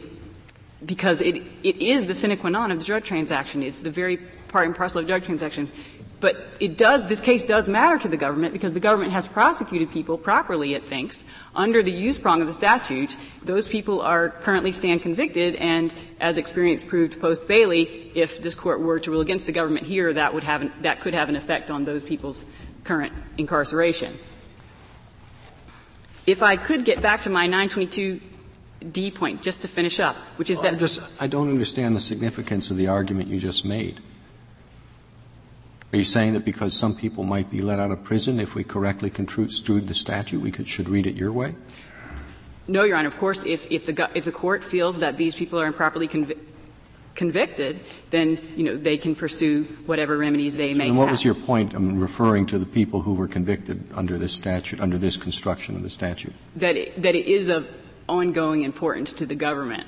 because it, it is the sine qua non of the drug transaction. It's the very part and parcel of drug transaction. But it does, this case does matter to the government because the government has prosecuted people properly, it thinks, under the use prong of the statute. Those people are currently stand convicted and as experience proved post Bailey, if this court were to rule against the government here, that would have, an, that could have an effect on those people's current incarceration. If I could get back to my 922D point, just to finish up, which is well, that. I just, I don't understand the significance of the argument you just made. Are you saying that because some people might be let out of prison, if we correctly construed the statute, we could, should read it your way? No, Your Honor. Of course, if, if, the, if the court feels that these people are improperly convi- convicted, then you know they can pursue whatever remedies they so may. And what have. was your point? I'm referring to the people who were convicted under this statute, under this construction of the statute. That it, that it is of ongoing importance to the government,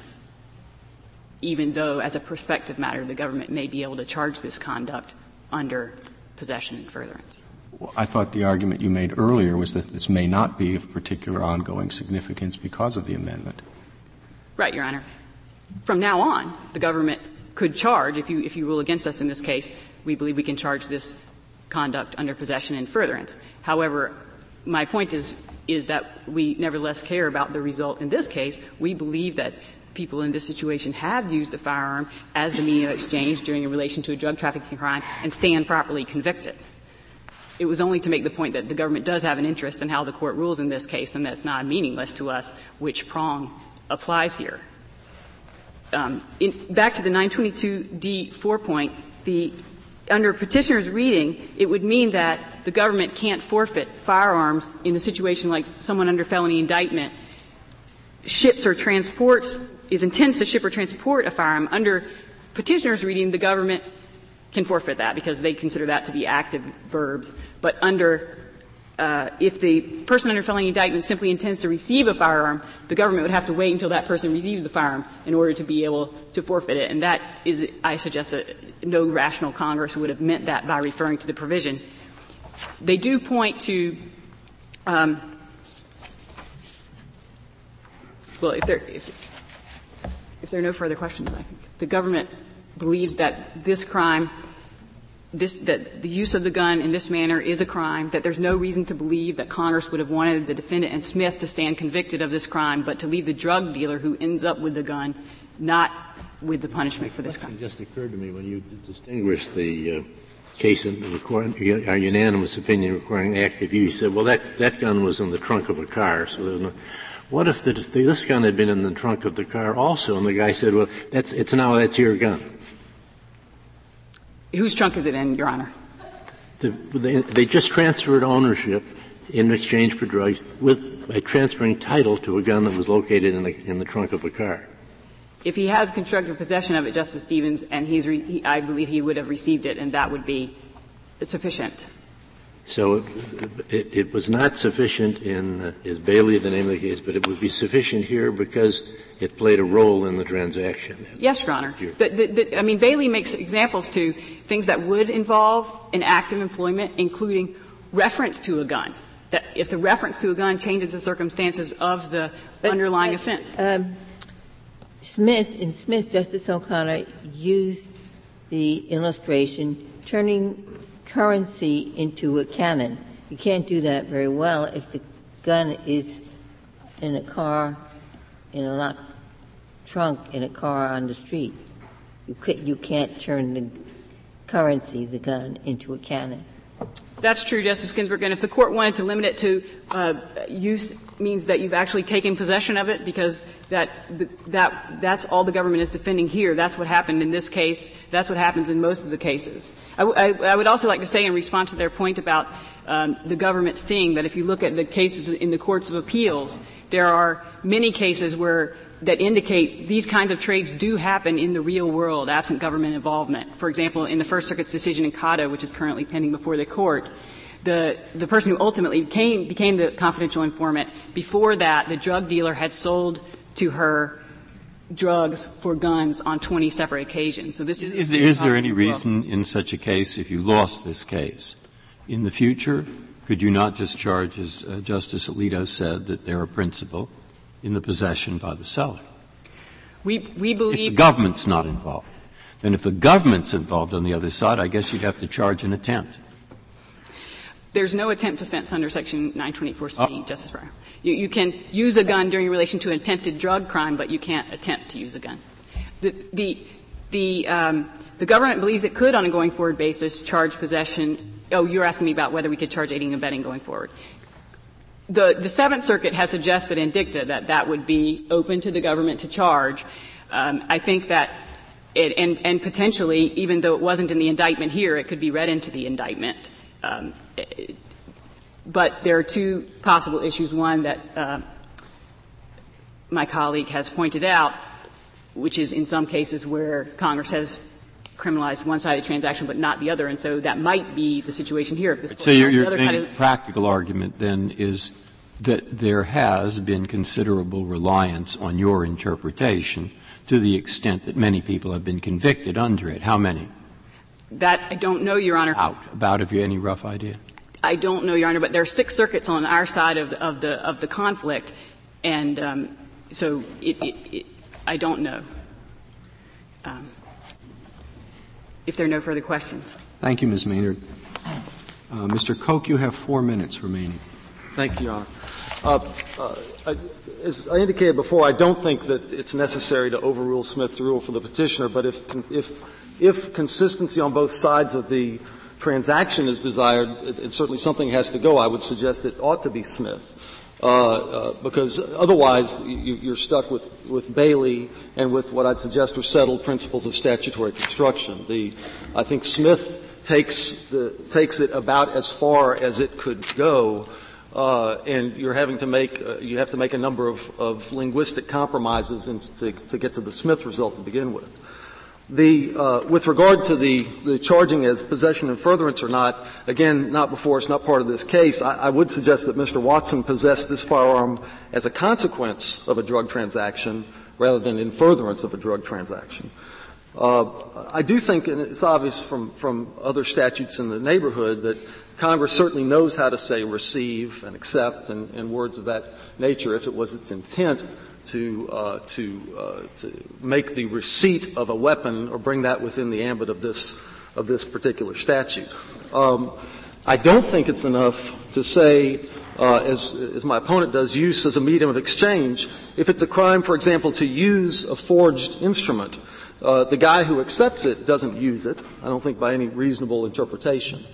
even though, as a prospective matter, the government may be able to charge this conduct under possession and furtherance. Well, I thought the argument you made earlier was that this may not be of particular ongoing significance because of the amendment. Right, Your Honor. From now on, the government could charge, if you, if you rule against us in this case, we believe we can charge this conduct under possession and furtherance. However, my point is, is that we nevertheless care about the result in this case. We believe that people in this situation have used the firearm as the means of exchange during a relation to a drug trafficking crime and stand properly convicted. It was only to make the point that the government does have an interest in how the court rules in this case, and that's not meaningless to us which prong applies here. Um, in, back to the 922d4 point, the under petitioner's reading, it would mean that the government can't forfeit firearms in a situation like someone under felony indictment ships or transports is intends to ship or transport a firearm, under petitioner's reading, the government can forfeit that because they consider that to be active verbs. But under, uh, if the person under felony indictment simply intends to receive a firearm, the government would have to wait until that person receives the firearm in order to be able to forfeit it. And that is, I suggest, that no rational Congress would have meant that by referring to the provision. They do point to um, well, if if, if there are no further questions, I think the government believes that this crime, this, that the use of the gun in this manner is a crime, that there's no reason to believe that Congress would have wanted the defendant and Smith to stand convicted of this crime, but to leave the drug dealer who ends up with the gun not with the punishment for this crime. It just occurred to me when you distinguished the uh, case in our unanimous opinion requiring active use, you said, well, that, that gun was in the trunk of a car, so there was no, what if the, this gun had been in the trunk of the car also, and the guy said, "Well, that's it's now that's your gun." Whose trunk is it in, Your Honor? The, they, they, just transferred ownership in exchange for drugs with by transferring title to a gun that was located in the, in the trunk of a car. If he has constructive possession of it, Justice Stevens, and he's re, he, I believe he would have received it, and that would be sufficient. So it, it, was not sufficient in, uh, is Bailey the name of the case, but it would be sufficient here because it played a role in the transaction. Yes, Your Honor. The, the, the, I mean, Bailey makes examples to things that would involve an act of employment, including reference to a gun. That if the reference to a gun changes the circumstances of the but, underlying but, offense. Um, Smith, in Smith, Justice O'Connor used the illustration turning currency into a cannon. You can't do that very well if the gun is in a car, in a locked trunk in a car on the street. You, you can't turn the currency, the gun, into a cannon. That's true, Justice Ginsburg. And if the court wanted to limit it to uh, use means that you've actually taken possession of it, because that that that's all the government is defending here. That's what happened in this case. That's what happens in most of the cases. I, would also like to say, in response to their point about um, the government sting, that if you look at the cases in the courts of appeals, there are many cases where that indicate these kinds of trades do happen in the real world, absent government involvement. For example, in the First Circuit's decision in Cotto, which is currently pending before the court, the, the person who ultimately became, became the confidential informant, before that, the drug dealer had sold to her drugs for guns on 20 separate occasions. So this is. Is there, is there any reason in such a case, if you lost this case, in the future, could you not just charge, as uh, Justice Alito said, that they're a principal in the possession by the seller. We, we believe. If the government's not involved. Then if the government's involved on the other side, I guess you'd have to charge an attempt. There's no attempt offense under Section 924C, oh. Justice Breyer. You, you, can use a gun during relation to an attempted drug crime, but you can't attempt to use a gun. The, the, the, um, the government believes it could, on a going forward basis, charge possession. Oh, you're asking me about whether we could charge aiding and abetting going forward the, the Seventh Circuit has suggested in dicta that that would be open to the government to charge. Um, I think that it, and, and, potentially, even though it wasn't in the indictment here, it could be read into the indictment. Um, but there are two possible issues. One that uh, my colleague has pointed out, which is in some cases where Congress has criminalized one side of the transaction but not the other, and so that might be the situation here. If this so your, your main practical argument then is that there has been considerable reliance on your interpretation to the extent that many people have been convicted under it. How many? That I don't know, Your Honor. About, about have you any rough idea? I don't know, Your Honor, but there are six circuits on our side of, of the of the conflict, and um, so it, it, it, I don't know. Um, if there are no further questions. Thank you, Ms. Maynard. Uh, Mr. Koch, you have four minutes remaining. Thank you, Your Honor. Uh, uh, I, as I indicated before, I don't think that it's necessary to overrule Smith to rule for the petitioner, but if, if, if consistency on both sides of the transaction is desired, it, it certainly something has to go. I would suggest it ought to be Smith. Uh, uh, because otherwise you, are stuck with, with Bailey and with what I'd suggest are settled principles of statutory construction. The, I think Smith takes, the, takes it about as far as it could go, uh, and you're having to make uh, you have to make a number of, of linguistic compromises to, to, get to the Smith result to begin with. The, uh, with regard to the, the charging as possession and furtherance or not, again, not before it's not part of this case, I, I would suggest that Mr. Watson possessed this firearm as a consequence of a drug transaction rather than in furtherance of a drug transaction. Uh, I do think, and it's obvious from, from other statutes in the neighborhood, that Congress certainly knows how to say receive and accept and, and words of that nature if it was its intent to, uh, to, uh, to make the receipt of a weapon or bring that within the ambit of this, of this particular statute. Um, I don't think it's enough to say, uh, as, as my opponent does, use as a medium of exchange. If it's a crime, for example, to use a forged instrument, uh, the guy who accepts it doesn't use it. I don't think by any reasonable interpretation.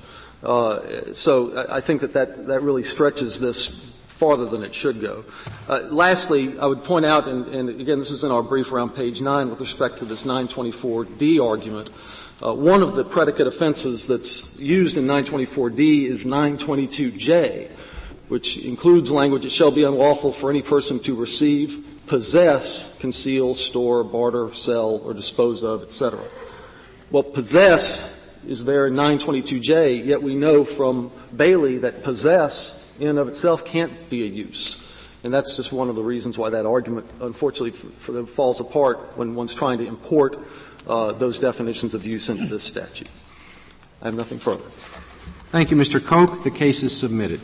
Uh, so I, I think that, that that really stretches this farther than it should go. Uh, lastly, I would point out, and, and, again, this is in our brief around page 9 with respect to this 924D argument. Uh, one of the predicate offenses that's used in 924D is 922J, which includes language, it shall be unlawful for any person to receive, possess, conceal, store, barter, sell, or dispose of, etc. Well, possess is there in 922J, yet we know from Bailey that possess in and of itself can't be a use. And that's just one of the reasons why that argument, unfortunately, for, them falls apart when one's trying to import uh, those definitions of use into this statute. I have nothing further. Thank you, Mr. Koch. The case is submitted.